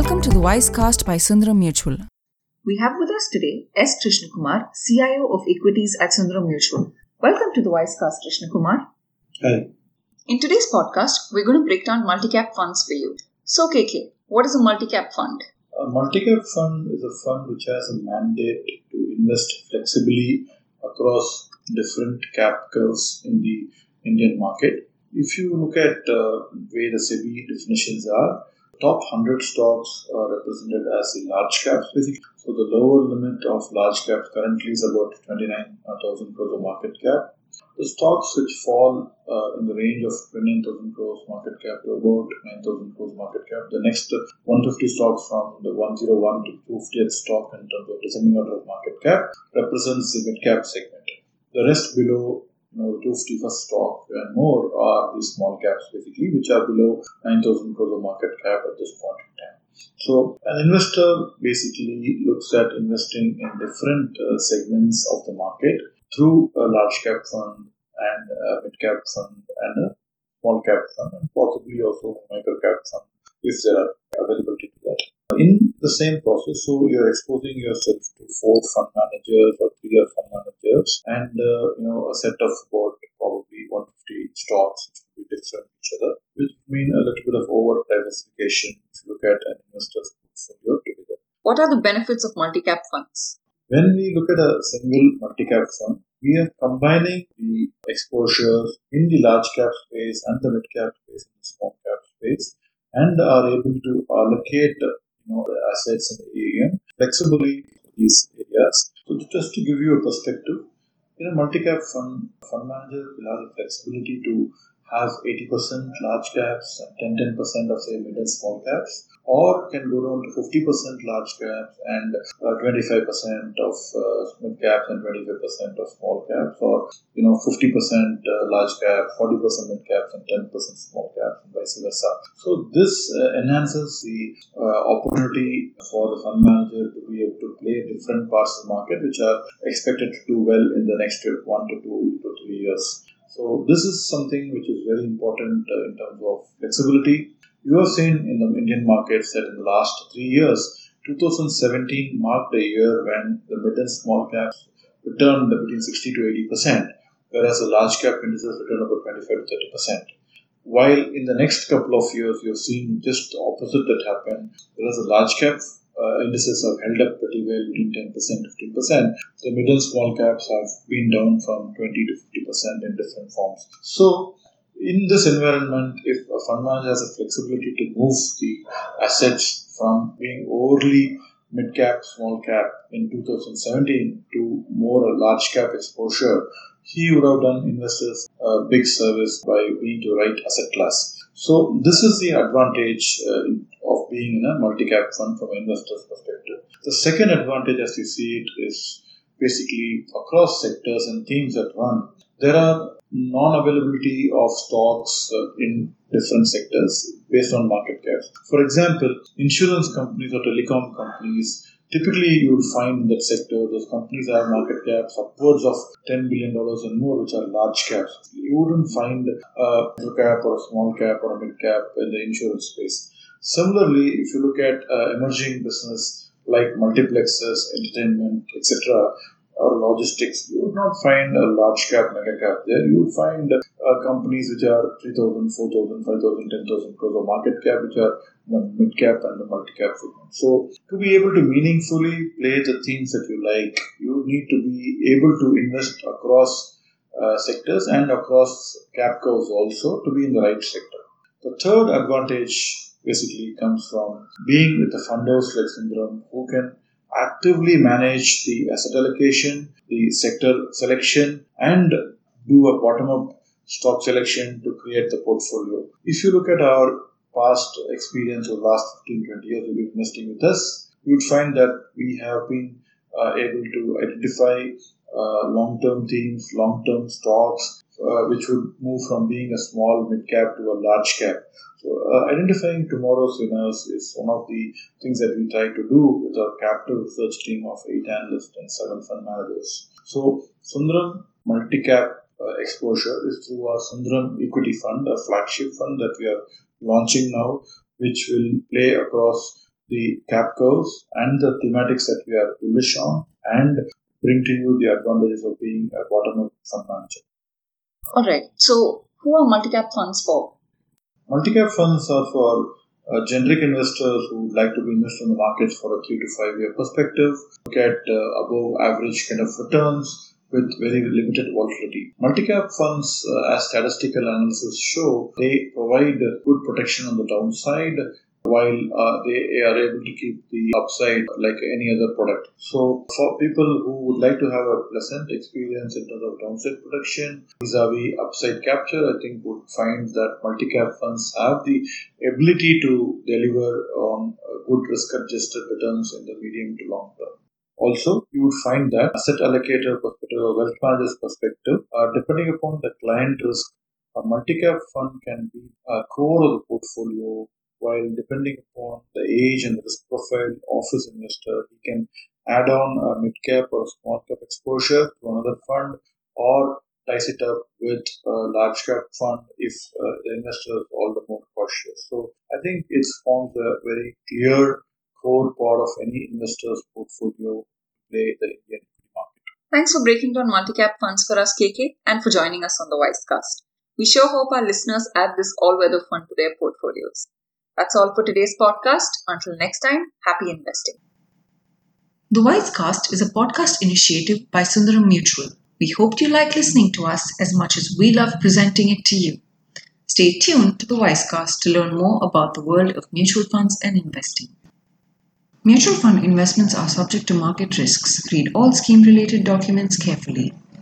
Welcome to the Wisecast by Sundaram Mutual. We have with us today S. Krishnakumar, CIO of Equities at Sundaram Mutual. Welcome to the Wisecast, Krishnakumar. Hi. In today's podcast, we're going to break down multi-cap funds for you. So, KK, what is a multi-cap fund? A multi-cap fund is a fund which has a mandate to invest flexibly across different cap curves in the Indian market. If you look at uh, way the SEBI definitions are, top 100 stocks are represented as the large caps basically. So the lower limit of large caps currently is about 29,000 crores of market cap. The stocks which fall uh, in the range of 29,000 crores market cap to about 9,000 crores market cap. The next 150 stocks from the 101 to 250th stock in terms of descending order of market cap represents the mid cap segment. The rest below you know, the 250 first stock and more are the small caps basically, which are below 9,000 crores of market cap at this point in time. So, an investor basically looks at investing in different uh, segments of the market through a large cap fund and a mid cap fund and a small cap fund and possibly also micro cap fund if there are availability to that. In the same process, so you're exposing yourself to four fund managers or three fund managers and uh, you know a set of about probably 150 stocks which could be different from each other, which mean a little bit of over diversification if you look at an investor's portfolio together. What are the benefits of multi-cap funds? When we look at a single multi-cap fund, we are combining the exposures in the large cap space and the mid cap space and the small cap space and are able to allocate you know, the assets in the AUM flexibly these areas. So just to give you a perspective, in a multi-cap fund, fund manager will have the flexibility to have 80% large caps and 10 10% of say mid and small caps, or can go down to 50% large caps and uh, 25% of uh, mid caps and 25% of small caps, or you know 50% uh, large cap, 40% mid caps, and 10% small caps, and vice versa. So this uh, enhances the uh, opportunity for the fund manager to be able to play different parts of the market, which are expected to do well in the next one to two to three years. So this is something which is very important uh, in terms of flexibility. You have seen in the Indian markets that in the last three years, 2017 marked a year when the mid and small caps returned between 60 to 80 percent, whereas the large cap indices returned about 25 to 30 percent. While in the next couple of years, you've seen just the opposite that happened, whereas the large cap uh, indices have held up pretty well between 10% to 15%. The middle small caps have been down from 20 to 50% in different forms. So, in this environment, if a fund manager has a flexibility to move the assets from being overly mid cap, small cap in 2017 to more large cap exposure, he would have done investors a big service by being the right asset class. So this is the advantage uh, of being in a multi-cap fund from an investor's perspective. The second advantage, as you see it, is basically across sectors and themes that run. There are non-availability of stocks uh, in different sectors based on market caps. For example, insurance companies or telecom companies typically you would find in that sector those companies have market caps upwards of $10 billion and more, which are large caps. You wouldn't find a cap or a small cap or a mid cap in the insurance space. Similarly, if you look at uh, emerging business like multiplexes, entertainment, etc., or logistics, you would not find a large cap, mega cap there. You would find uh, companies which are 3,000, 4,000, 5,000, 10,000 crores of market cap, which are the mid cap and the multi cap. So, to be able to meaningfully play the themes that you like, you need to be able to invest across uh, sectors and across cap curves also to be in the right sector. The third advantage basically comes from being with a fund house like Sundaram who can actively manage the asset allocation, the sector selection, and do a bottom up stock selection to create the portfolio. If you look at our past experience of the last 15 20 years been investing with us, you would find that we have been uh, able to identify uh, long term themes, long term stocks, uh, which would move from being a small mid cap to a large cap. So, uh, identifying tomorrow's winners is one of the things that we try to do with our capital research team of eight analysts and seven fund managers. So, Sundaram multi cap uh, exposure is through our Sundaram Equity Fund, a flagship fund that we are launching now, which will play across the cap curves and the thematics that we are bullish on and bring to you the advantages of being a bottom up fund manager. All right. So, who are multi-cap funds for? Multi-cap funds are for uh, generic investors who like to be invested in the markets for a three to five year perspective, look at uh, above average kind of returns with very limited volatility. Multi-cap funds, uh, as statistical analysis show, they provide good protection on the downside while uh, they are able to keep the upside like any other product. So, for people who would like to have a pleasant experience in terms of downside protection vis-a-vis upside capture, I think would find that multi-cap funds have the ability to deliver on good risk-adjusted returns in the medium to long term. Also, you would find that asset allocator perspective or wealth manager's perspective, uh, depending upon the client risk, a multi-cap fund can be a core of the portfolio while depending upon the age and the risk profile of his investor, he can add on a mid cap or small cap exposure to another fund or dice it up with a large cap fund if uh, the investor is all the more cautious. So I think it forms a very clear core part of any investor's portfolio play the Indian market. Thanks for breaking down multi-cap funds for us, KK, and for joining us on the Wisecast. We sure hope our listeners add this all-weather fund to their portfolios. That's all for today's podcast. Until next time, happy investing. The Wisecast is a podcast initiative by Sundaram Mutual. We hope you like listening to us as much as we love presenting it to you. Stay tuned to the Wisecast to learn more about the world of mutual funds and investing. Mutual fund investments are subject to market risks. Read all scheme related documents carefully.